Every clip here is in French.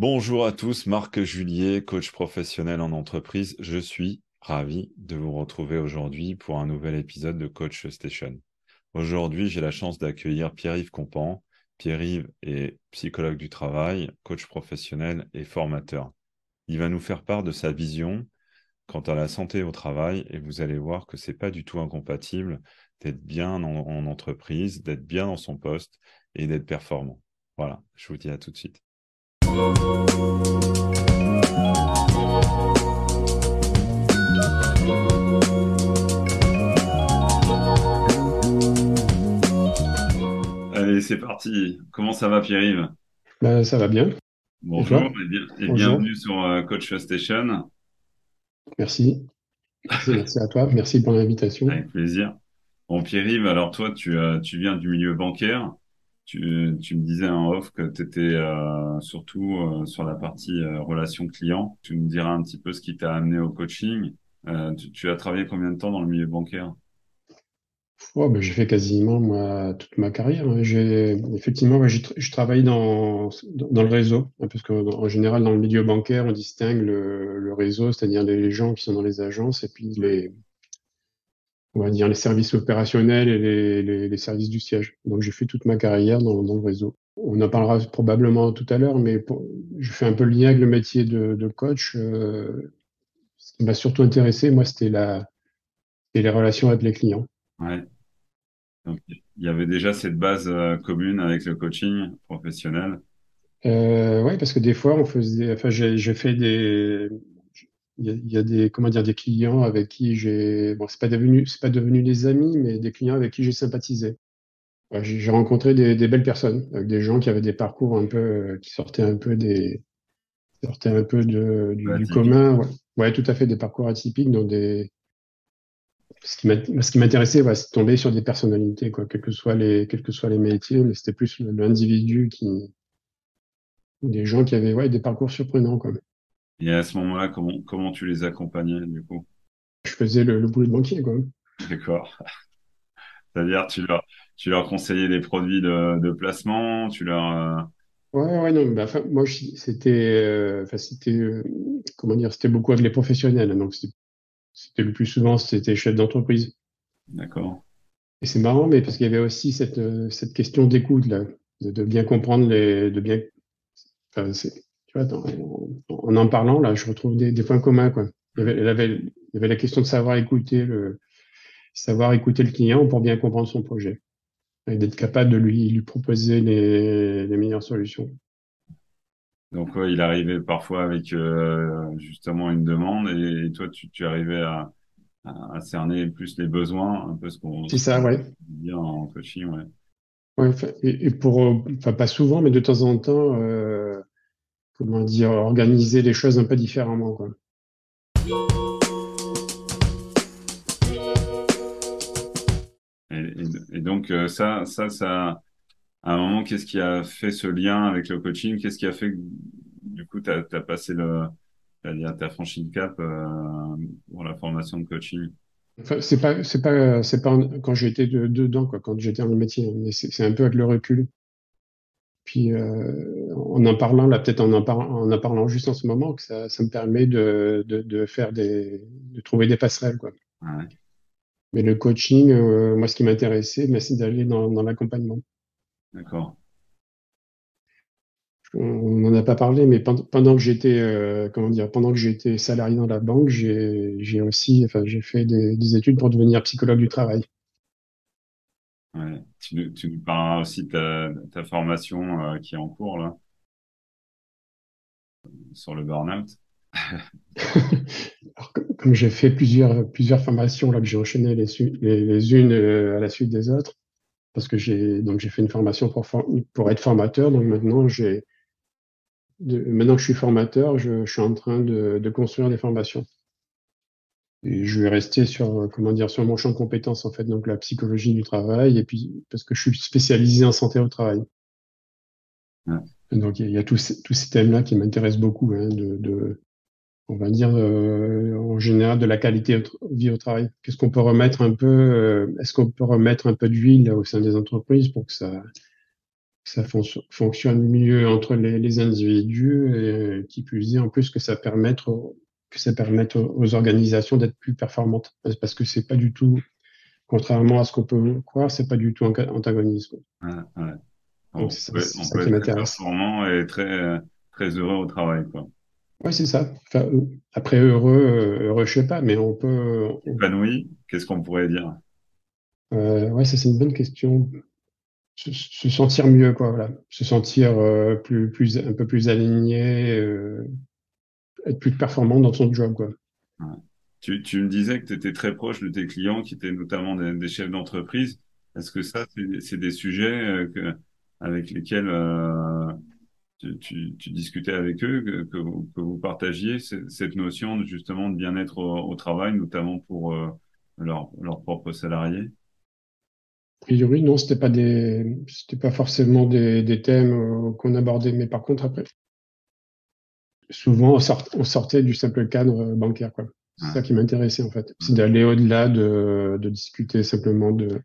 Bonjour à tous, Marc Julier, coach professionnel en entreprise. Je suis ravi de vous retrouver aujourd'hui pour un nouvel épisode de Coach Station. Aujourd'hui, j'ai la chance d'accueillir Pierre-Yves Compan. Pierre-Yves est psychologue du travail, coach professionnel et formateur. Il va nous faire part de sa vision quant à la santé au travail et vous allez voir que c'est pas du tout incompatible d'être bien en, en entreprise, d'être bien dans son poste et d'être performant. Voilà, je vous dis à tout de suite. Allez, c'est parti. Comment ça va, Pierre-Yves? Ben, ça va bien. Bonjour et, bien- et Bonjour. bienvenue sur euh, Coach Station. Merci. Merci, merci à toi. Merci pour l'invitation. Avec plaisir. Bon, Pierre-Yves, alors toi, tu, euh, tu viens du milieu bancaire. Tu, me disais en off que tu étais surtout euh, sur la partie euh, relation client. Tu me diras un petit peu ce qui t'a amené au coaching. Euh, tu, as travaillé combien de temps dans le milieu bancaire? Ben, j'ai fait quasiment toute ma carrière. hein. Effectivement, ouais, je travaille dans, dans le réseau, hein, parce qu'en général, dans le milieu bancaire, on distingue le, le réseau, c'est-à-dire les gens qui sont dans les agences, et puis les, on va dire les services opérationnels et les, les, les services du siège. Donc, j'ai fait toute ma carrière dans, dans le réseau. On en parlera probablement tout à l'heure, mais pour- je fais un peu le lien avec le métier de, de coach. euh, ce qui m'a surtout intéressé, moi, c'était la, c'était les relations avec les clients. Ouais. Donc, il y avait déjà cette base euh, commune avec le coaching professionnel. Euh, ouais, parce que des fois, on faisait, enfin, j'ai, fait des, y a, il y a des, comment dire, des clients avec qui j'ai, bon, c'est pas devenu, c'est pas devenu des amis, mais des clients avec qui j'ai sympathisé. Ouais, j'ai rencontré des, des belles personnes, avec des gens qui avaient des parcours un peu, euh, qui sortaient un peu des, sortaient un peu de, du, commun. Ouais. Ouais, tout à fait, des parcours atypiques dans des, ce qui m'intéressait, ouais, c'est tomber sur des personnalités, quoi, quels que soient les, quels que soient les métiers, mais c'était plus l'individu qui, des gens qui avaient, ouais, des parcours surprenants, quoi. Et à ce moment-là, comment, comment tu les accompagnais, du coup? Je faisais le, le boulot de banquier, quoi. D'accord. C'est-à-dire, tu leur, tu leur conseillais des produits de, de placement, tu leur, euh, Ouais, ouais, non, bah, enfin, moi, c'était, euh, enfin, c'était, euh, comment dire, c'était beaucoup avec les professionnels, donc c'était le plus souvent, c'était chef d'entreprise. d'accord. Et c'est marrant, mais parce qu'il y avait aussi cette, cette question d'écoute, là, de, de bien comprendre les, de bien, enfin, c'est, tu vois, dans- en, en parlant, là, je retrouve des, des points communs, quoi. Il y avait, il y avait, il y avait la question de savoir écouter le, savoir écouter le client pour bien comprendre son projet. Et d'être capable de lui, lui proposer les, les meilleures solutions. Donc, ouais, il arrivait parfois avec euh, justement une demande et, et toi, tu, tu arrivais à, cerner plus les besoins, un peu ce qu'on C'est ça, ouais. dit en coaching, ouais. Ouais, et pour, euh, enfin, pas souvent, mais de temps en temps, euh, comment dire, organiser les choses un peu différemment, quoi. Et, donc, euh, ça, ça, ça, à un moment, qu'est-ce qui a fait ce lien avec le coaching? Qu'est-ce qui a fait que, du coup, tu as, passé le, t'as franchi le cap euh, pour la formation de coaching? Enfin, c'est pas, c'est pas, c'est pas quand j'étais de- dedans, quoi, quand j'étais dans le métier, hein, mais c'est un peu avec le recul. Puis, euh, en en parlant, là, peut-être en en, par- en en parlant juste en ce moment, que ça, ça me permet de, de, de faire des, de trouver des passerelles, quoi. Ouais, Mais le coaching, euh, moi, ce qui m'intéressait, ben, c'est d'aller dans, dans l'accompagnement. d'accord. On n'en a pas parlé, mais pendant, que j'étais, euh, comment dire, pendant que j'étais salarié dans la banque, j'ai, j'ai aussi, enfin, j'ai fait des, des études pour devenir psychologue du travail. Tu, tu nous parleras aussi de ta, formation euh, qui est en cours, là, sur le burn-out. Comme j'ai fait plusieurs, formations, là, que j'ai enchaîné les, unes euh, à la suite des autres, parce que j'ai, donc j'ai fait une formation pour, être formateur, donc maintenant maintenant que je suis formateur, je, suis en train de construire des formations. Et je vais rester sur, euh, comment dire, sur mon champ de compétences, en fait, donc la psychologie du travail, et puis parce que je suis spécialisé en santé au travail. Ouais. Donc il y a, il y a tous ces, tous ces thèmes-là qui m'intéressent beaucoup, hein, de, de, on va dire, euh, en général, de la qualité de vie au travail. Qu'est-ce qu'on peut remettre un peu, euh, est-ce qu'on peut remettre un peu d'huile au sein des entreprises pour que ça, ça fonctionne mieux entre les, individus et qui plus est en plus que ça permette que ça permette aux, organisations d'être plus performantes. Parce que c'est pas du tout contrairement à ce qu'on peut croire c'est pas du tout antagonisme. Donc c'est ça, qui m'intéresse. performant et très très heureux au travail quoi. Ouais c'est ça. Après heureux heureux je sais pas mais on peut épanoui qu'est-ce qu'on pourrait dire? Euh, ouais ça c'est une bonne question. Se, sentir mieux, quoi, voilà. Se sentir euh, plus, plus, un peu plus aligné, euh, être plus performant dans son job, quoi. Tu, tu, me disais que tu étais très proche de tes clients, qui étaient notamment des, chefs d'entreprise. Est-ce que ça, c'est des sujets euh, que, avec lesquels tu, tu, tu, discutais avec eux, que, que, vous, que vous, partagiez cette notion justement de bien-être au, au, travail, notamment pour leurs leur propres salariés? A priori, non, c'était pas des, c'était pas forcément des, des thèmes euh, qu'on abordait, mais par contre, après, souvent, on, sortait du simple cadre bancaire, quoi. C'est ça qui m'intéressait, en fait. C'est d'aller au-delà de, de discuter simplement de,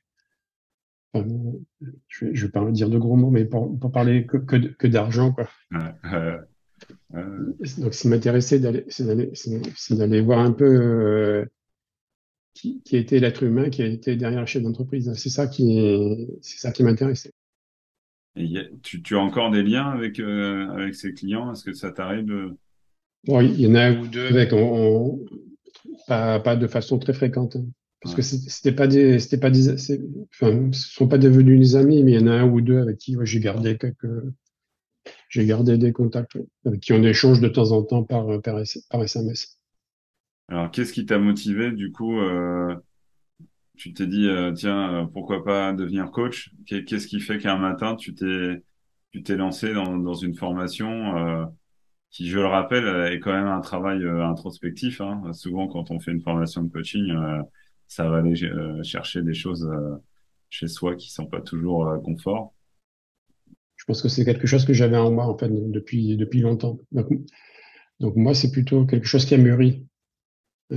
je vais, je vais pas dire de gros mots, mais pour, pour parler que, que, que d'argent, quoi. Donc, ce qui m'intéressait, d'aller, c'est d'aller, voir un peu, euh, qui, qui, été l'être humain qui a été derrière le chef d'entreprise. C'est ça qui, c'est ça qui m'intéressait. Tu, tu, as encore des liens avec, euh, avec ces clients? Est-ce que ça t'arrive de... bon, Il y en a un ou deux avec, on, pas, pas, de façon très fréquente. Hein. parce que c'était pas des, c'était pas des, enfin, ce sont pas devenus des amis, mais il y en a un ou deux avec qui j'ai gardé quelques, j'ai gardé des contacts, avec qui on échange de temps en temps par, par, par SMS. Alors, qu'est-ce qui t'a motivé du coup euh, Tu t'es dit euh, tiens euh, pourquoi pas devenir coach? Qu'est-ce qui fait qu'un matin tu t'es tu t'es lancé dans, une formation euh, qui, je le rappelle, est quand même un travail introspectif. Hein. Souvent, quand on fait une formation de coaching, ça va aller chercher des choses chez soi qui sont pas toujours confort. Je pense que c'est quelque chose que j'avais en moi en fait depuis depuis longtemps. Donc, donc moi, c'est plutôt quelque chose qui a mûri.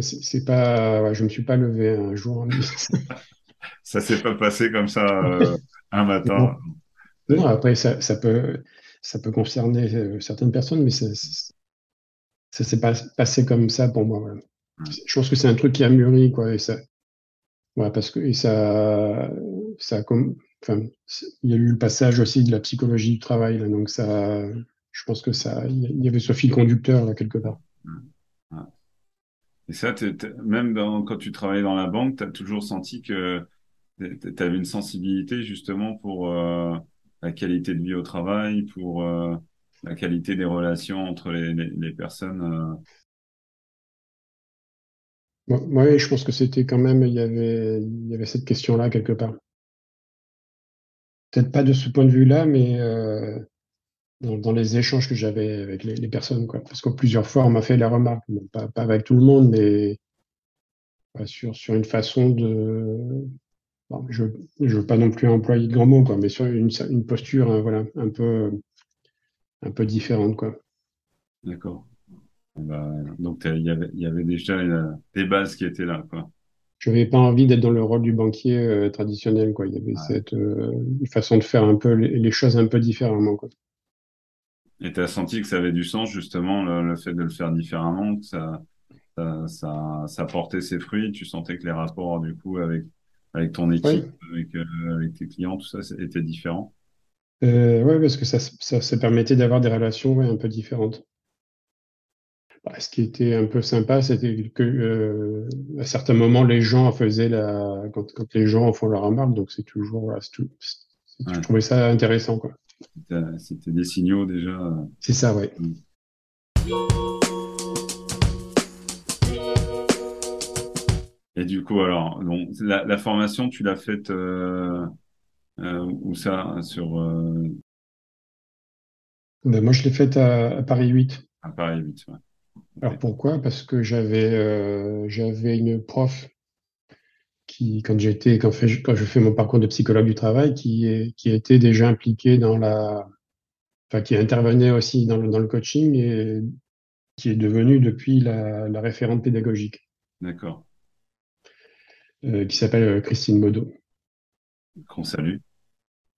C'est pas, je me suis pas levé un jour. ça s'est pas passé comme ça euh, un matin. Non, après ça, ça, peut, ça peut concerner euh, certaines personnes, mais ça, ça s'est pas passé comme ça pour moi. Je pense que c'est un truc qui a mûri, quoi, et ça, ouais, parce que et ça, ça comme, enfin, il y a eu le passage aussi de la psychologie du travail, là, donc ça, je pense que ça, il y avait ce fil conducteur là quelque part. Et ça, même quand tu travaillais dans la banque, tu as toujours senti que tu avais une sensibilité justement pour euh, la qualité de vie au travail, pour euh, la qualité des relations entre les, personnes. Euh. Oui, je pense que c'était quand même, il y avait, il y avait cette question-là quelque part. Peut-être pas de ce point de vue-là, mais dans, les échanges que j'avais avec les, personnes. Quoi. Parce que plusieurs fois, on m'a fait la remarque, pas, pas, avec tout le monde, mais sur, sur une façon de... je ne veux pas non plus employer de grands mots, quoi, mais sur une, une posture hein, voilà, un, peu, un peu différente. Quoi. D'accord. Bah, donc, il y avait, y avait déjà des bases qui étaient là. Quoi. Je n'avais pas envie d'être dans le rôle du banquier euh, traditionnel. Quoi. Il y avait cette euh, façon de faire un peu les, les choses un peu différemment. Quoi. Et tu as senti que ça avait du sens, justement, le, fait de le faire différemment, que ça, ça, ça, portait ses fruits. Tu sentais que les rapports, du coup, avec, avec ton équipe, avec, euh, avec, tes clients, tout ça, était différent. Euh, oui, parce que ça, permettait d'avoir des relations ouais, un peu différentes. Bah, ce qui était un peu sympa, c'était que euh, à certains moments, les gens faisaient la quand, quand les gens font leur remarque, donc c'est toujours, voilà, tout, je trouvais ça intéressant, quoi. C'était des signaux déjà. C'est ça, ouais. Mm. Et du coup, alors, bon, la, formation, tu l'as faite euh, euh, où ça Sur. Euh... Ben, moi, je l'ai faite à, Paris 8. À Paris 8, ouais. Alors pourquoi? Parce que j'avais euh, j'avais une prof qui, quand j'étais, quand, quand je fais mon parcours de psychologue du travail, qui, est, qui était déjà impliqué dans la, enfin, qui intervenait aussi dans le, dans le coaching et qui est devenue depuis la, la référente pédagogique. D'accord. Euh, qui s'appelle euh, Christine Baudot. Qu'on salue.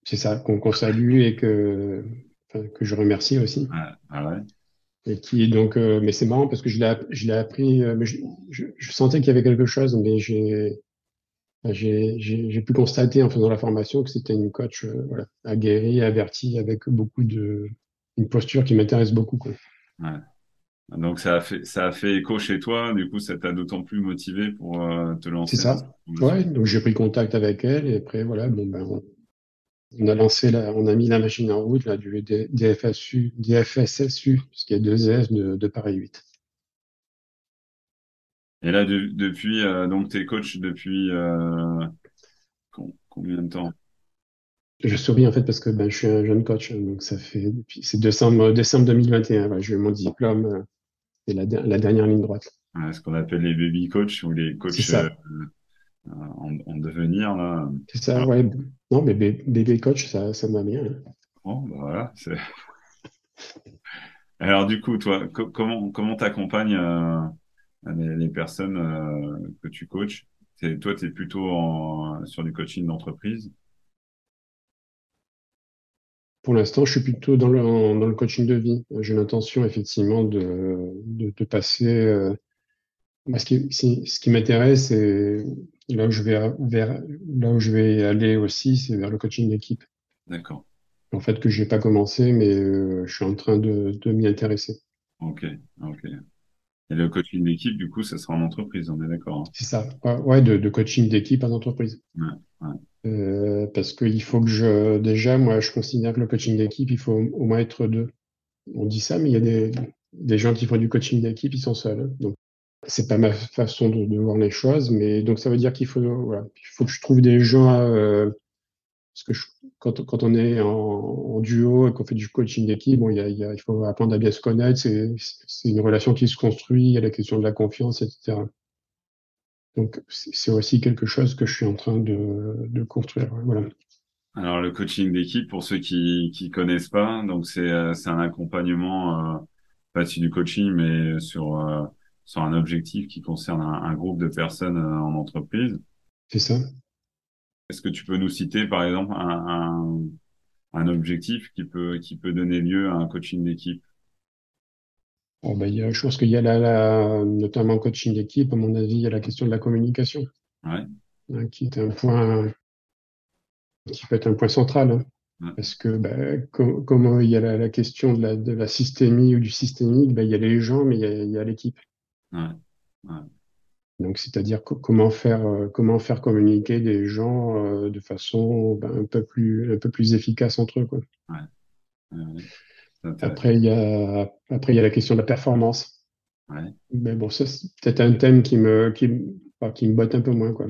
C'est ça, qu'on salue et que, que je remercie aussi. Ah ouais. Et qui donc, euh, mais c'est marrant parce que je l'ai, appris, euh, mais je, je, sentais qu'il y avait quelque chose, mais j'ai, j'ai, pu constater en faisant la formation que c'était une coach euh, voilà, aguerrie, avertie, avec beaucoup de, une posture qui m'intéresse beaucoup. Quoi. Ouais. Donc ça a fait ça a fait écho chez toi, du coup ça t'a d'autant plus motivé pour te lancer. C'est ça. Ouais, donc j'ai pris contact avec elle et après voilà, bon ben on a lancé, la, on a mis la machine en route là, du DFSU, DFSSU, ce qui est 2S de, de Paris 8. Et là, depuis, euh, donc, tu es coach depuis euh, combien de temps? Je souris en fait parce que ben, je suis un jeune coach, hein, donc ça fait depuis c'est décembre, décembre 2021. j'ai eu mon diplôme, euh, c'est la, la, dernière ligne droite. ce qu'on appelle les baby coach ou les coachs en, en, devenir là. C'est ça, ouais. Non, mais bébé coach, ça, ça m'a bien. Hein. Bon, bah voilà. Alors du coup, toi, comment comment t'accompagnes les, personnes euh, que tu coaches Toi, tu es plutôt en, sur du coaching d'entreprise Pour l'instant, je suis plutôt dans le, dans le coaching de vie. J'ai l'intention effectivement de, de, de passer. Euh, ce qui, ce qui m'intéresse, c'est là où je vais vers là où je vais aller aussi, c'est vers le coaching d'équipe. D'accord. En fait, que j'ai pas commencé, mais euh, je suis en train de, de m'y intéresser. Ok, ok. Et le coaching d'équipe, du coup, ça sera en entreprise, on est d'accord. Hein c'est ça. Ouais, de, de coaching d'équipe en entreprise. Ouais, ouais. Euh, parce qu'il faut que je déjà, moi, je considère que le coaching d'équipe, il faut au moins être deux. On dit ça, mais il y a des, des gens qui font du coaching d'équipe, ils sont seuls. Donc c'est pas ma façon de, de, voir les choses, mais donc ça veut dire qu'il faut, voilà, il faut que je trouve des gens, euh, parce que je, quand, quand on est en, en duo et qu'on fait du coaching d'équipe, bon, il, y a, il, y a, il faut apprendre à bien se connaître, c'est, une relation qui se construit, il y a la question de la confiance, etc. Donc c'est aussi quelque chose que je suis en train de, de construire, voilà. Alors le coaching d'équipe, pour ceux qui qui connaissent pas, donc c'est euh, un accompagnement, euh, pas sur du coaching, mais sur euh, sur un objectif qui concerne un, groupe de personnes en entreprise. C'est ça. Est-ce que tu peux nous citer, par exemple, un, un, objectif qui peut, qui peut donner lieu à un coaching d'équipe? Bon, ben, Je pense qu'il y a la, notamment coaching d'équipe, à mon avis, il y a la question de la communication. Ouais. Hein, qui est un point qui peut être un point central. Hein. Parce que ben, comment il y a la, question de la, de la systémie ou du systémique, ben, il y a les gens, mais il y a l'équipe. Donc, c'est-à-dire comment faire, euh, comment faire communiquer des gens euh, de façon ben, un peu plus, un peu plus efficace entre eux, quoi. Après, il y a, après, il y a la question de la performance. Mais bon, ça, c'est peut-être un thème qui me, qui, qui me botte un peu moins, quoi.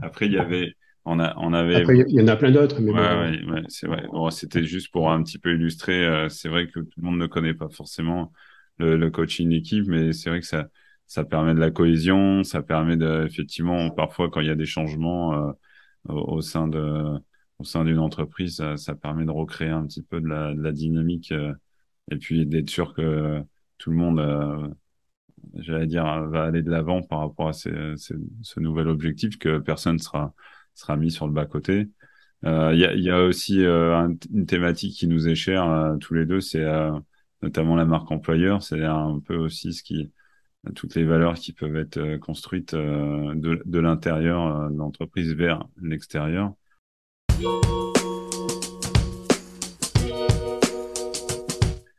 Après, il y avait, on a, on avait. Après, il y en a plein d'autres, mais ouais, ouais, c'est vrai. Bon, c'était juste pour un petit peu illustrer. Euh, c'est vrai que tout le monde ne connaît pas forcément le, coaching d'équipe, mais c'est vrai que ça, ça permet de la cohésion, ça permet de, effectivement, parfois quand il y a des changements euh, au, sein de, au sein d'une entreprise, ça, permet de recréer un petit peu de la, de la dynamique euh, et puis d'être sûr que tout le monde, euh, j'allais dire, va aller de l'avant par rapport à ces, ce nouvel objectif, que personne sera sera mis sur le bas côté. Il y, a, y, a, aussi une thématique qui nous est chère tous les deux, c'est notamment la marque employeur, c'est un peu aussi ce qui toutes les valeurs qui peuvent être euh, construites euh, de, de l'intérieur euh, de l'entreprise vers l'extérieur.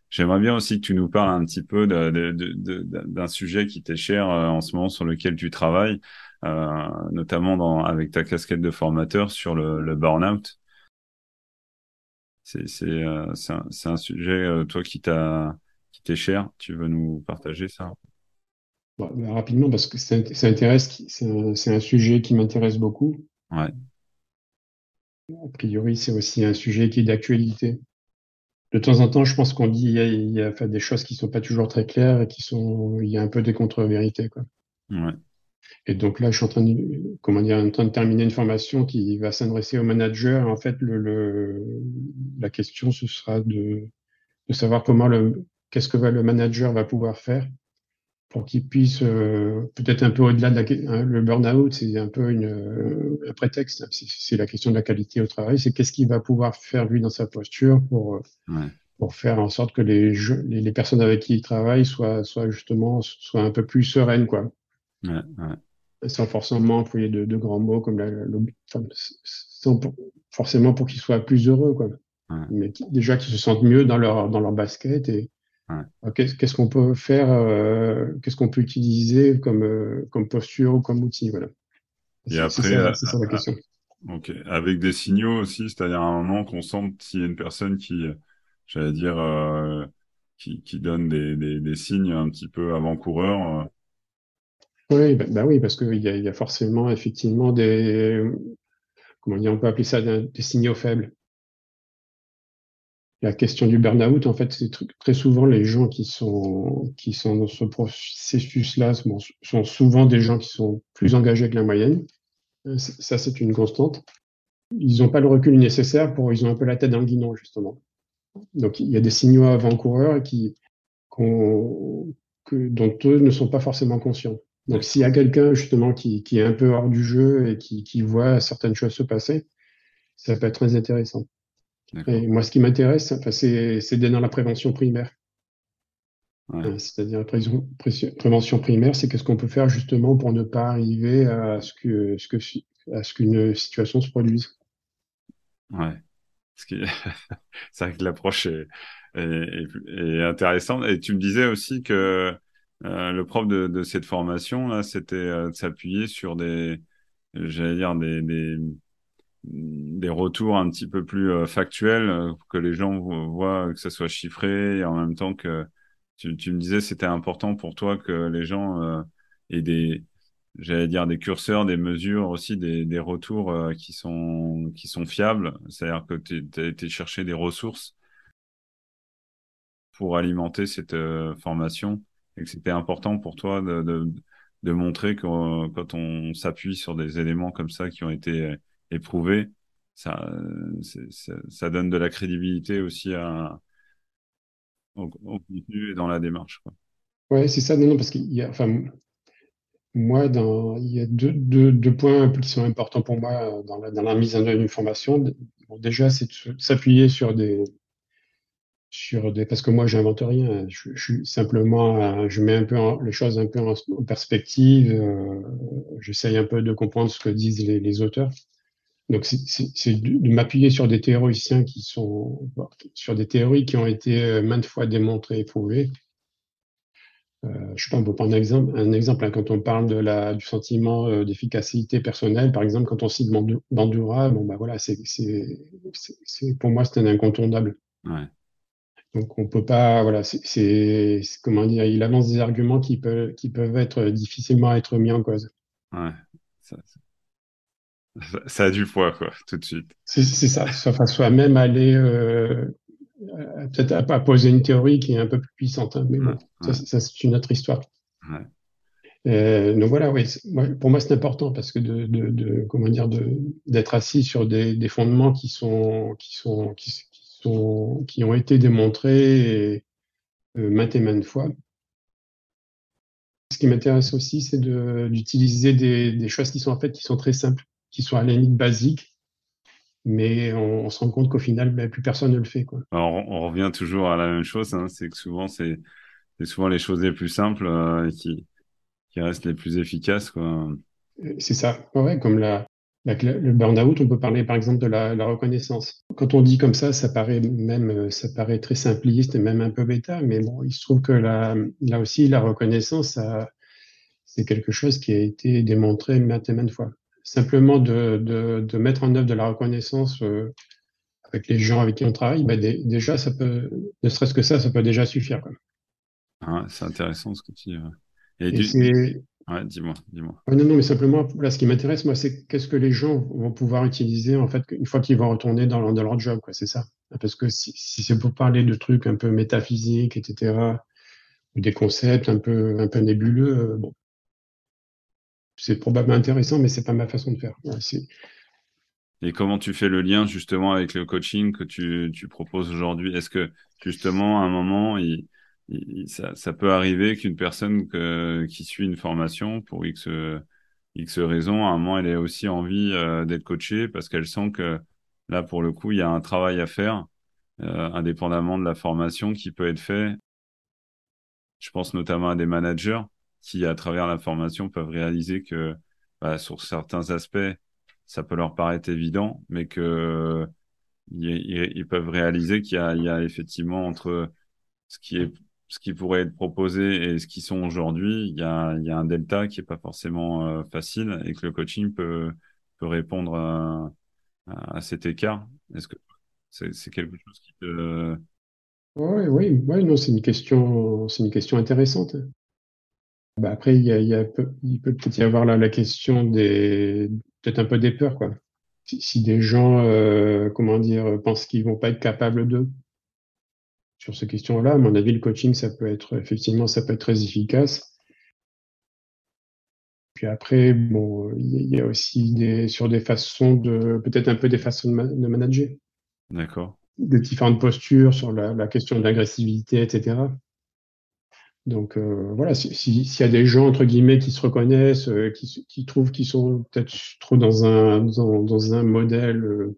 J'aimerais bien aussi que tu nous parles un petit peu d'un sujet qui t'est cher en ce moment sur lequel tu travailles, notamment dans, avec ta casquette de formateur sur le, le burn-out c'est euh, un, un, sujet, euh, toi, qui t'est cher. Tu veux nous partager ça? Bah, Rapidement, parce que ça, intéresse, c'est un, sujet qui m'intéresse beaucoup. Ouais. A priori, c'est aussi un sujet qui est d'actualité. De temps en temps, je pense qu'on dit il y a, des choses qui sont pas toujours très claires et qui sont, il y a un peu des contre-vérités. Ouais. Et donc là, je suis en train de, comment dire, en train de terminer une formation qui va s'adresser aux managers. En fait, le, le, la question, ce sera de, de savoir comment le, qu'est-ce que va, le manager va pouvoir faire pour qu'ils puissent peut-être un peu au-delà de la, hein, le burn-out, c'est un peu une, un prétexte. C'est la question de la qualité au travail. C'est qu'est-ce qu'il va pouvoir faire lui dans sa posture pour pour faire en sorte que les, les, personnes avec qui il travaille soient, soient justement soient un peu plus sereines, quoi. Ouais, ouais. Sans forcément employer de, de, grands mots comme la, sans forcément pour qu'ils soient plus heureux, quoi. Mais déjà qu'ils se sentent mieux dans leur dans leur basket et qu'est-ce qu'on peut faire, euh, qu'est-ce qu'on peut utiliser comme euh, comme posture ou comme outil, voilà. Et après, c'est ça, la question. Avec des signaux aussi, c'est-à-dire à un moment qu'on sent s'il y a une personne qui j'allais dire, euh, qui, qui donne des, des, des, signes un petit peu avant-coureurs. Euh. Oui, bah, bah, oui, parce qu'il y a, y a forcément effectivement des, comment dire, on peut appeler ça des, signaux faibles. La question du burn-out, en fait, c'est très souvent les gens qui sont, qui sont dans ce processus-là sont souvent des gens qui sont plus engagés que la moyenne. Euh, ça, c'est une constante. Ils n'ont pas le recul nécessaire pour, ils ont un peu la tête dans le guidon, justement. Donc il y a des signaux avant-coureurs qui, que, dont eux ne sont pas forcément conscients. Donc s'il y a quelqu'un justement qui, qui, est un peu hors du jeu et qui, qui, voit certaines choses se passer, ça peut être très intéressant. Et moi, ce qui m'intéresse, enfin, c'est d'être dans la prévention primaire. Euh, c'est-à-dire la prévention primaire, c'est qu'est-ce qu'on peut faire justement pour ne pas arriver à ce que, ce que, à ce qu'une situation se produise. Ouais. c'est vrai que l'approche est, est, intéressante. Et tu me disais aussi que euh, le propre de, de, cette formation là, c'était euh, de s'appuyer sur des, j'allais dire des, des, des retours un petit peu plus euh, factuels, euh, que les gens voient que ça soit chiffré et en même temps que tu, tu me disais c'était important pour toi que les gens aient des j'allais dire des curseurs, des mesures aussi, des, des retours euh, qui sont qui sont fiables. C'est-à-dire que tu as été chercher des ressources pour alimenter cette euh, formation et que c'était important pour toi de, de, de montrer que euh, quand on s'appuie sur des éléments comme ça qui ont été éprouvés, ça, donne de la crédibilité aussi au, contenu et dans la démarche. Ouais, c'est ça. Non, non, parce qu'il enfin, moi, il y a deux, points qui sont importants pour moi dans la, dans la mise en œuvre d'une formation. Déjà, c'est de s'appuyer sur des, sur des, parce que moi, j'invente rien. Je, je, suis simplement, je mets un peu les choses un peu en, perspective. Euh, J'essaye un peu de comprendre ce que disent les auteurs. Donc, c'est de, m'appuyer sur des théoriciens qui sont, sur des théories qui ont été euh, maintes fois démontrées et prouvées euh, je sais pas, on peut prendre un exemple, un exemple hein, quand on parle de la, du sentiment euh, d'efficacité personnelle, par exemple, quand on cite Bandura, bon bah voilà, c'est, pour moi c'est un incontournable. Ouais. Donc on peut pas, voilà, c'est, comment dire, il avance des arguments qui peuvent, qui peuvent être difficilement être mis en cause. Ouais. Ça, ça, a du poids quoi, tout de suite. C'est, ça, soit, soit même aller euh, peut-être à, poser une théorie qui est un peu plus puissante, hein, mais bon, ça, c'est une autre histoire. Euh, donc voilà, oui, pour moi c'est important parce que de, de, de comment dire, d'être assis sur des, des, fondements qui sont qui sont qui, sont qui ont été démontrés et, euh, maintes et maintes fois. Ce qui m'intéresse aussi, c'est d'utiliser des, des choses qui sont en fait qui sont très simples, qui sont à la limite basiques, mais on, se rend compte qu'au final, ben, plus personne ne le fait. Quoi. Alors, on revient toujours à la même chose, hein, c'est que souvent, c'est souvent les choses les plus simples euh, qui, qui restent les plus efficaces. Euh, c'est ça, ouais, comme la, la le burn-out, on peut parler par exemple de la, la, reconnaissance. Quand on dit comme ça, ça paraît même, euh, ça paraît très simpliste et même un peu bêta, mais bon, il se trouve que là aussi, la reconnaissance, c'est quelque chose qui a été démontré maintes et maintes fois simplement de, de, de, mettre en œuvre de la reconnaissance euh, avec les gens avec qui on travaille, bah, déjà, ça peut, ne serait-ce que ça, ça peut déjà suffire. Ah, c'est intéressant ce que tu dis. Et, du... ouais, dis-moi, dis-moi. non, non, mais simplement, là, ce qui m'intéresse, moi, c'est qu'est-ce que les gens vont pouvoir utiliser, en fait, une fois qu'ils vont retourner dans leur, dans leur job, quoi, c'est ça. Parce que si, si c'est pour parler de trucs un peu métaphysiques, etc., ou des concepts un peu, un peu nébuleux, euh, bon, c'est probablement intéressant, mais c'est pas ma façon de faire. et comment tu fais le lien justement avec le coaching que tu, tu proposes aujourd'hui? Est-ce que justement à un moment, il, ça, peut arriver qu'une personne qui suit une formation pour X, X raisons, à un moment, elle ait aussi envie d'être coachée parce qu'elle sent que là, pour le coup, il y a un travail à faire, indépendamment de la formation qui peut être fait. Je pense notamment à des managers qui, à travers la formation, peuvent réaliser que bah, sur certains aspects, ça peut leur paraître évident, mais que ils, peuvent réaliser qu'il y, a effectivement entre ce qui est ce qui pourrait être proposé et ce qu'ils sont aujourd'hui, il y a, il y a un delta qui est pas forcément euh, facile et que le coaching peut, peut répondre à, cet écart. Est-ce que c'est, c'est quelque chose qui te... Oui, oui, ouais, non, c'est une question, c'est une question intéressante. Bah après, il, y a, il, y a, il peut peut-être y avoir la, la question des, peut-être un peu des peurs, quoi. Si, si des gens, euh, comment dire, pensent qu'ils vont pas être capables d'eux, sur ces questions-là. À mon avis, le coaching, ça peut être effectivement, ça peut être très efficace. Puis après, bon, il y a aussi des, sur des façons de, peut-être un peu des façons de, manager. D'accord. De différentes postures sur la, question de l'agressivité, etc. Donc euh, voilà, s'il y a des gens entre guillemets qui se reconnaissent, euh, qui, qui, trouvent qu'ils sont peut-être trop dans un dans, dans un modèle euh,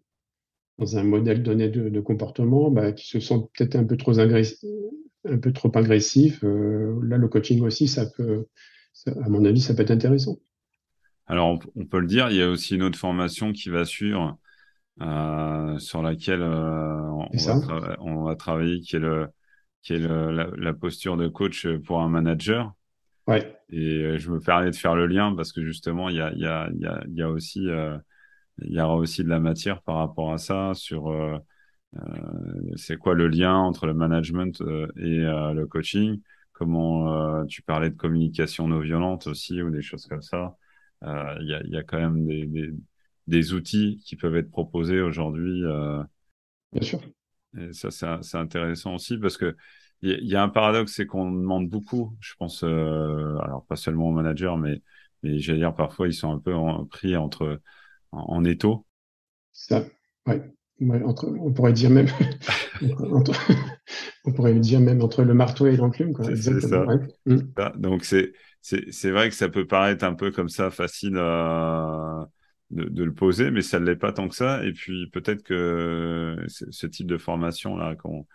dans un modèle donné de, comportement, bah, qui se sentent peut-être un peu trop agressifs, un peu trop agressifs. Là, le coaching aussi, ça peut, à mon avis, ça peut être intéressant. Alors, on, peut le dire, il y a aussi une autre formation qui va suivre, sur laquelle euh, on, va travailler, qui est, le, qui est la, posture de coach pour un manager. Ouais. Et je me permets de faire le lien parce que justement, il y a, y a, y a, y a aussi il y aura aussi de la matière par rapport à ça sur euh, euh, c'est quoi le lien entre le management euh, et le coaching comment tu parlais de communication non violente aussi ou des choses comme ça il y a, y, a, quand même des, des, des, outils qui peuvent être proposés aujourd'hui bien sûr et ça c'est intéressant aussi parce que il y, a un paradoxe c'est qu'on demande beaucoup je pense alors pas seulement aux managers mais mais j'allais dire parfois ils sont un peu pris entre en, étau. Ça, ouais. entre, on pourrait dire même, entre, on pourrait dire même entre le marteau et l'enclume. C'est ça. Donc c'est c'est vrai que ça peut paraître un peu comme ça facile à, de, le poser, mais ça ne l'est pas tant que ça. Et puis peut-être que ce type de formation là qu'on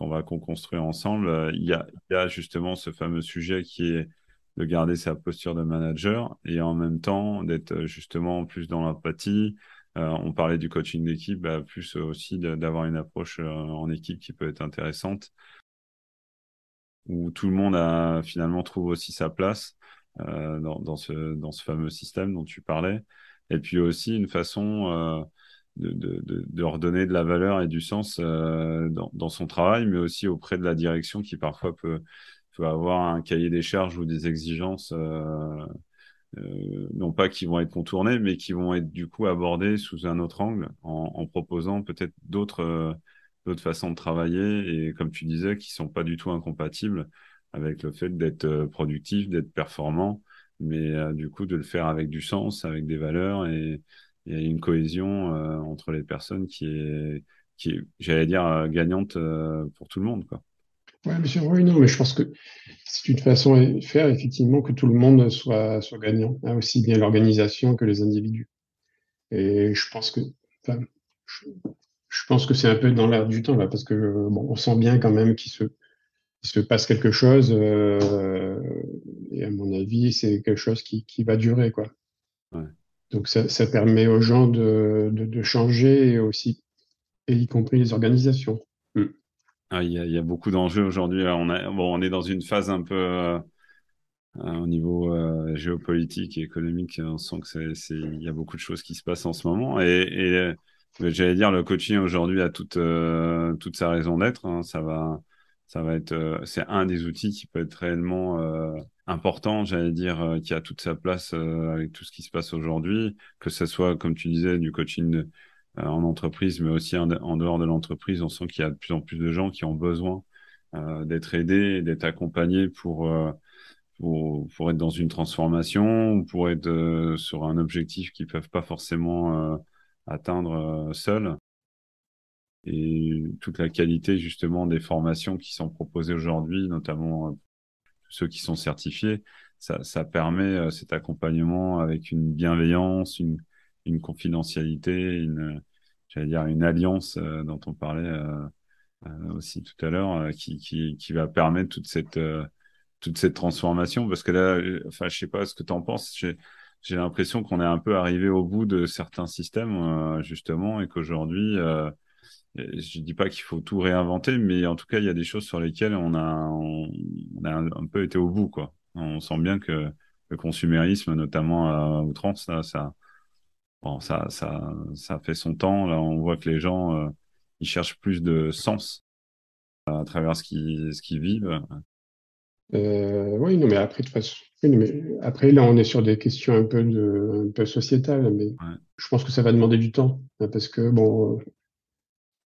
va qu'on construit ensemble, il y, a, il y a justement ce fameux sujet qui est de garder sa posture de manager et en même temps d'être euh, justement plus dans l'empathie. Euh, on parlait du coaching d'équipe, bah, plus aussi d'avoir une approche euh, en équipe qui peut être intéressante, où tout le monde a finalement trouve aussi sa place ce, dans ce fameux système dont tu parlais. Et puis aussi une façon de, de, redonner de la valeur et du sens dans, dans, son travail, mais aussi auprès de la direction qui parfois peut avoir un cahier des charges ou des exigences, euh, euh, non pas qui vont être contournées, mais qui vont être du coup abordées sous un autre angle, en, proposant peut-être d'autres euh, façons de travailler et comme tu disais, qui sont pas du tout incompatibles avec le fait d'être euh, productif, d'être performant, mais euh, du coup de le faire avec du sens, avec des valeurs et, une cohésion entre les personnes qui est j'allais dire, gagnante pour tout le monde, quoi. Oui, non, mais je pense que c'est une façon de faire effectivement que tout le monde soit, gagnant, hein, aussi bien l'organisation que les individus. Et je pense que, enfin, je, pense que c'est un peu dans l'air du temps là, parce que bon, on sent bien quand même qu'il se, il se passe quelque chose, euh, et à mon avis, c'est quelque chose qui, qui va durer, quoi. Ouais. Donc ça, ça permet aux gens de, de, de changer aussi, et y compris les organisations. Mm. Ah, il, y a, il, y a, beaucoup d'enjeux aujourd'hui. On, bon, on est dans une phase un peu euh, euh au niveau euh, géopolitique et économique. On sent que c'est, il y a beaucoup de choses qui se passent en ce moment. Et, et j'allais dire, le coaching aujourd'hui a toute, toute sa raison d'être. Hein. Ça va, ça va être, c'est un des outils qui peut être réellement important, j'allais dire, qui a toute sa place avec tout ce qui se passe aujourd'hui, que ce soit, comme tu disais, du coaching euh, en entreprise, mais aussi en, dehors de l'entreprise. On sent qu'il y a de plus en plus de gens qui ont besoin euh, d'être aidés, d'être accompagnés pour, euh, pour, être dans une transformation ou pour être sur un objectif qu'ils peuvent pas forcément atteindre seuls. Et toute la qualité justement des formations qui sont proposées aujourd'hui, notamment ceux qui sont certifiés, ça, ça permet cet accompagnement avec une bienveillance, une, une confidentialité, une, j'allais dire une alliance dont on parlait aussi tout à l'heure, qui, qui, qui va permettre toute cette toute cette transformation parce que là, enfin, je sais pas ce que tu en penses. J'ai l'impression qu'on est un peu arrivé au bout de certains systèmes euh, justement et qu'aujourd'hui, euh, je dis pas qu'il faut tout réinventer, mais en tout cas, il y a des choses sur lesquelles on a on, a un, peu été au bout quoi. On sent bien que le consumérisme, notamment à outrance, ça, ça, bon, ça, ça, ça fait son temps. Là, on voit que les gens, euh, ils cherchent plus de sens à travers ce qu'ils ce qu'ils vivent. Euh, oui, non, mais après, de façon, mais après, là, on est sur des questions un peu de, un peu sociétales, mais je pense que ça va demander du temps, hein, parce que bon,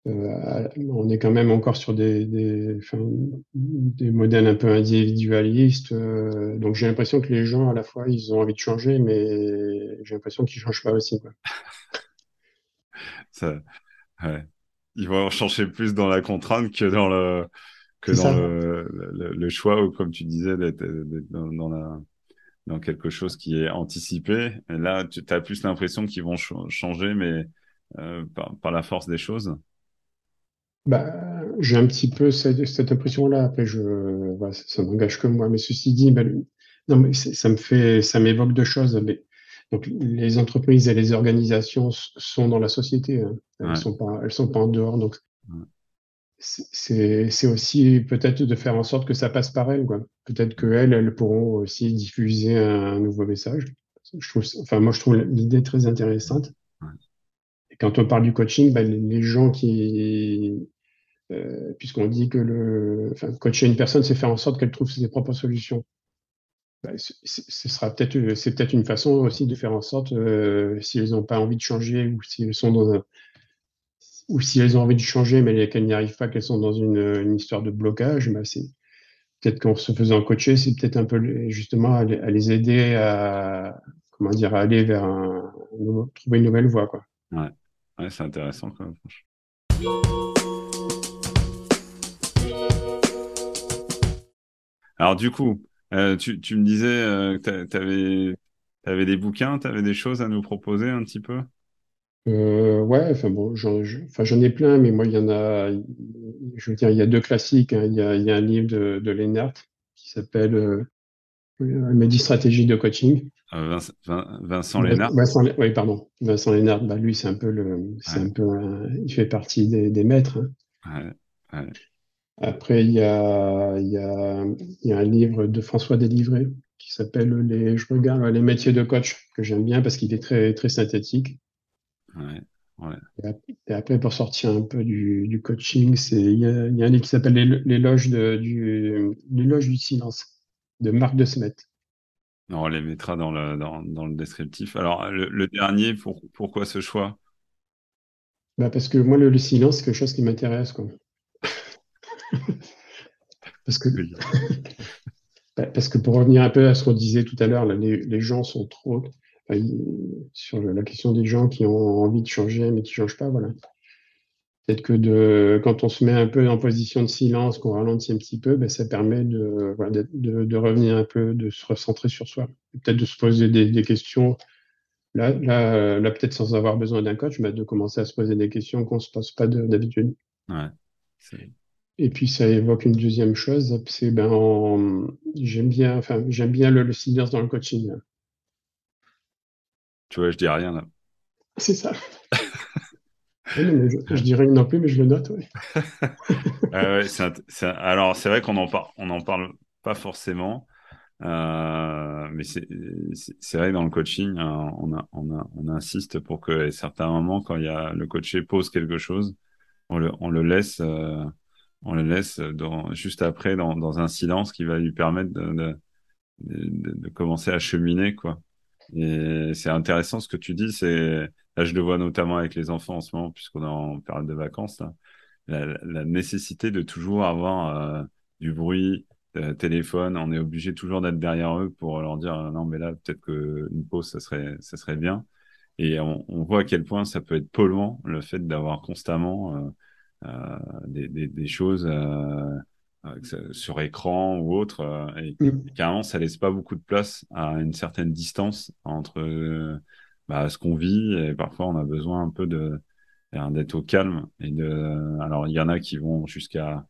euh, on est quand même encore sur des, des, des modèles un peu individualistes. Euh, donc j'ai l'impression que les gens, à la fois, ils ont envie de changer, mais j'ai l'impression qu'ils changent pas aussi, quoi. Ça, ouais. Ils vont changer plus dans la contrainte que dans le que dans le, le, choix ou comme tu disais d'être dans, dans, la, dans quelque chose qui est anticipé. Et là, tu as plus l'impression qu'ils vont changer, mais euh, par, par, la force des choses. Bah, j'ai un petit peu cette, cette impression-là. Après, je, voilà, ça, ça n'engage que moi. Mais ceci dit, ben, non, mais ça me fait, ça m'évoque deux choses. Mais, donc, les entreprises et les organisations sont dans la société. Hein. Elles sont pas, elles sont pas en dehors. Donc, c'est aussi peut-être de faire en sorte que ça passe par elles. Peut-être qu'elles, elles pourront aussi diffuser un, nouveau message. Je trouve, enfin, moi, je trouve l'idée très intéressante. Et quand on parle du coaching, ben, les, gens qui, euh, puisqu'on dit que le, coacher une personne, c'est faire en sorte qu'elle trouve ses propres solutions. Ben, ce sera peut-être, c'est peut-être une façon aussi de faire en sorte, euh, si elles n'ont pas envie de changer ou si elles sont dans un, ou si elles ont envie de changer, mais qu'elles n'y arrivent pas, qu'elles sont dans une, histoire de blocage, bah c'est peut-être qu'en se faisant coacher, c'est peut-être un peu justement à, les aider à comment dire à aller vers un, trouver une nouvelle voie quoi. Ouais, ouais c'est intéressant quand même. Alors du coup, euh, tu, tu, me disais euh, que tu avais, avais, des bouquins, tu avais des choses à nous proposer un petit peu? Euh, ouais, enfin bon, j'en ai plein, mais moi, il y en a, je veux dire, il y a deux classiques. Hein. Il, y a, il, y a, un livre de, de Lennart qui s'appelle Mes 10 stratégies de coaching. Euh, Vincent, Vincent Lennart. oui, pardon. Vincent Lennart, bah, lui, c'est un peu le, un peu, il fait partie des, des maîtres. Hein. Ouais, ouais. Après, il y a, il y a, il y a un livre de François Délivré qui s'appelle les, je regarde, les métiers de coach, que j'aime bien parce qu'il est très, très synthétique. Et après, pour sortir un peu du, coaching, c'est il y, a, un livre qui s'appelle L'éloge du, du silence de Marc de Smet. On les mettra dans le, dans, le descriptif. Alors, le, dernier, pour, pourquoi ce choix? Bah Parce que moi, le, silence, c'est quelque chose qui m'intéresse. parce, que, parce que pour revenir un peu à ce qu'on disait tout à l'heure, les, gens sont trop sur la question des gens qui ont envie de changer mais qui ne changent pas, voilà. Peut-être que quand on se met un peu en position de silence, qu'on ralentit un petit peu, ben, ça permet de, revenir un peu, de se recentrer sur soi. Peut-être de se poser des, questions, là, là, là peut-être sans avoir besoin d'un coach, mais de commencer à se poser des questions qu'on ne se pose pas d'habitude. Ouais, et puis ça évoque une deuxième chose, c'est ben j'aime bien, enfin j'aime bien le, le, silence dans le coaching. Tu vois, je dis rien là. C'est ça. je, dis rien non plus, mais je le note. alors, c'est vrai qu'on en, on en parle pas forcément. Euh, mais c'est vrai dans le coaching, euh, on, a, on, a, on insiste pour que à certains moments, quand il y a le coaché pose quelque chose, on le, on le laisse, euh, on le laisse dans, juste après dans, dans, un silence qui va lui permettre de, de, de, commencer à cheminer, quoi. Et c'est intéressant ce que tu dis. C'est là, je le vois notamment avec les enfants en ce moment, puisqu'on est en période de vacances. La, nécessité de toujours avoir euh, du bruit, de téléphone. On est obligé toujours d'être derrière eux pour leur dire non, mais là, peut-être qu'une pause, ça serait, ça serait bien. Et on, on, voit à quel point ça peut être polluant le fait d'avoir constamment des, des, des, choses sur écran ou autre, et, Mm. et carrément, ça laisse pas beaucoup de place à une certaine distance entre bah, ce qu'on vit, et parfois on a besoin un peu de d'être au calme et de alors il y en a qui vont jusqu'à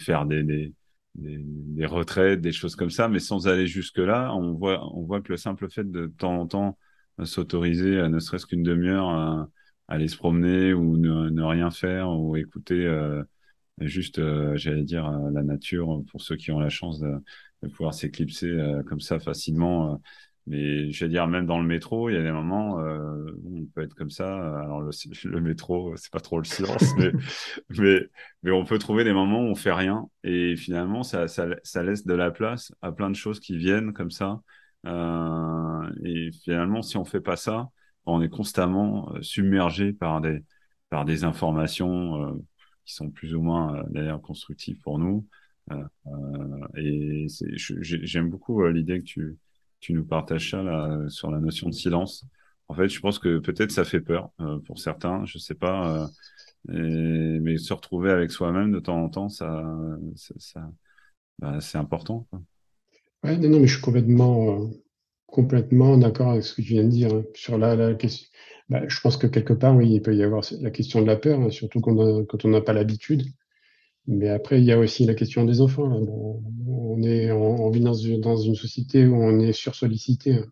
faire des, des, des, des, retraites, des choses comme ça, mais sans aller jusque-là, on voit, on voit que le simple fait de, de temps en temps s'autoriser, ne serait-ce qu'une demi-heure, aller se promener ou ne, rien faire ou écouter euh, juste, euh, j'allais dire, euh, la nature pour ceux qui ont la chance de, pouvoir s'éclipser comme ça facilement. mais je vais dire, même dans le métro, il y a des moments où on peut être comme ça. Alors le, métro, c'est pas trop le silence, mais, mais, on peut trouver des moments où on fait rien et finalement ça, ça, laisse de la place à plein de choses qui viennent comme ça. Et finalement, si on fait pas ça, on est constamment submergé par des par des informations euh, qui sont plus ou moins euh, d'ailleurs constructives pour nous. Euh, et j'aime beaucoup l'idée que tu tu nous partages ça là, sur la notion de silence. En fait, je pense que peut-être ça fait peur euh, pour certains, je sais pas, euh, mais se retrouver avec soi-même de temps en temps, ça, ça, ça bah, c'est important. Quoi. Ouais, non, non, mais je suis complètement, euh, complètement d'accord avec ce que tu viens de dire hein, sur la, question. Bah, je pense que quelque part, oui, il peut y avoir la question de la peur, hein, surtout quand on n'a pas l'habitude. Mais après, il y a aussi la question des enfants. Là. Bon, on, est, on, vit dans, dans, une société où on est sursollicité. Hein.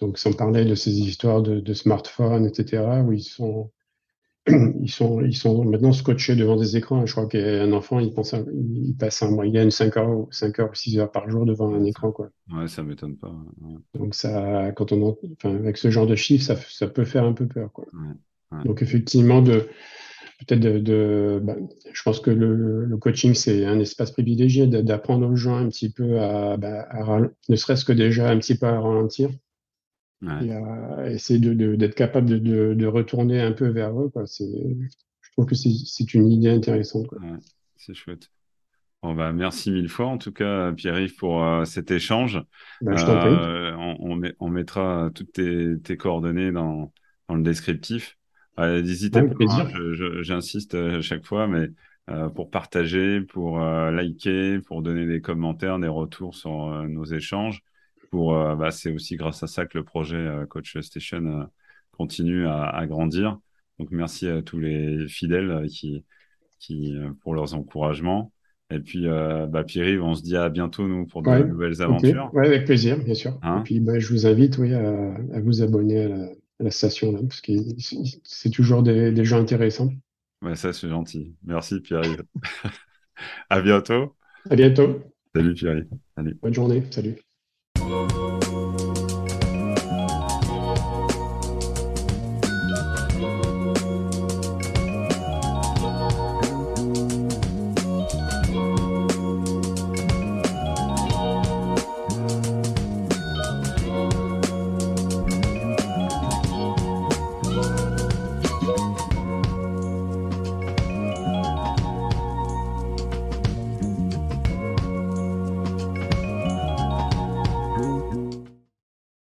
Donc, sans parler de ces histoires de, de smartphones, etc., où ils sont, ils sont, ils sont maintenant scotchés devant des écrans. Je crois qu'un enfant, il, pense, il passe en moyenne 5 heures, 5 heures ou 6 heures par jour devant un écran. Quoi. Ouais, ça m'étonne pas. Ouais. Donc, ça, quand on, enfin, avec ce genre de chiffres, ça, ça peut faire un peu peur. Quoi. Ouais. Donc, effectivement, de, peut-être de, de bah, je pense que le, le coaching c'est un espace privilégié d'apprendre aux gens un petit peu à, bah, à ne serait-ce que déjà un petit peu à ralentir ouais. et à essayer d'être de, de, capable de, de, retourner un peu vers eux quoi je trouve que c'est une idée intéressante. Ouais, c'est chouette Bon, bah, merci mille fois, en tout cas, Pierre-Yves, pour euh, cet échange. Bah, je. Euh, on, on, met, on, mettra toutes tes, tes coordonnées dans, dans le descriptif. Euh, N'hésitez Ouais, pas, hein, j'insiste à chaque fois, mais euh, pour partager, pour euh, liker, pour donner des commentaires, des retours sur euh, nos échanges. Pour, bah, c'est aussi grâce à ça que le projet euh, Coach Station continue à, à, grandir. Donc merci à tous les fidèles qui, qui pour leurs encouragements. Et puis, euh, bah, Pierre-Yves, on se dit à bientôt, nous, pour de ouais, nouvelles aventures. Okay. Ouais, avec plaisir, bien sûr. Hein Et puis, bah, je vous invite, oui, à, à vous abonner à la, à la station, là, parce que c'est toujours des, des, gens intéressants. Ouais, ça, c'est gentil. Merci, Pierre-Yves. à bientôt. À bientôt. Salut, Pierre-Yves. Salut. Bonne journée. Salut.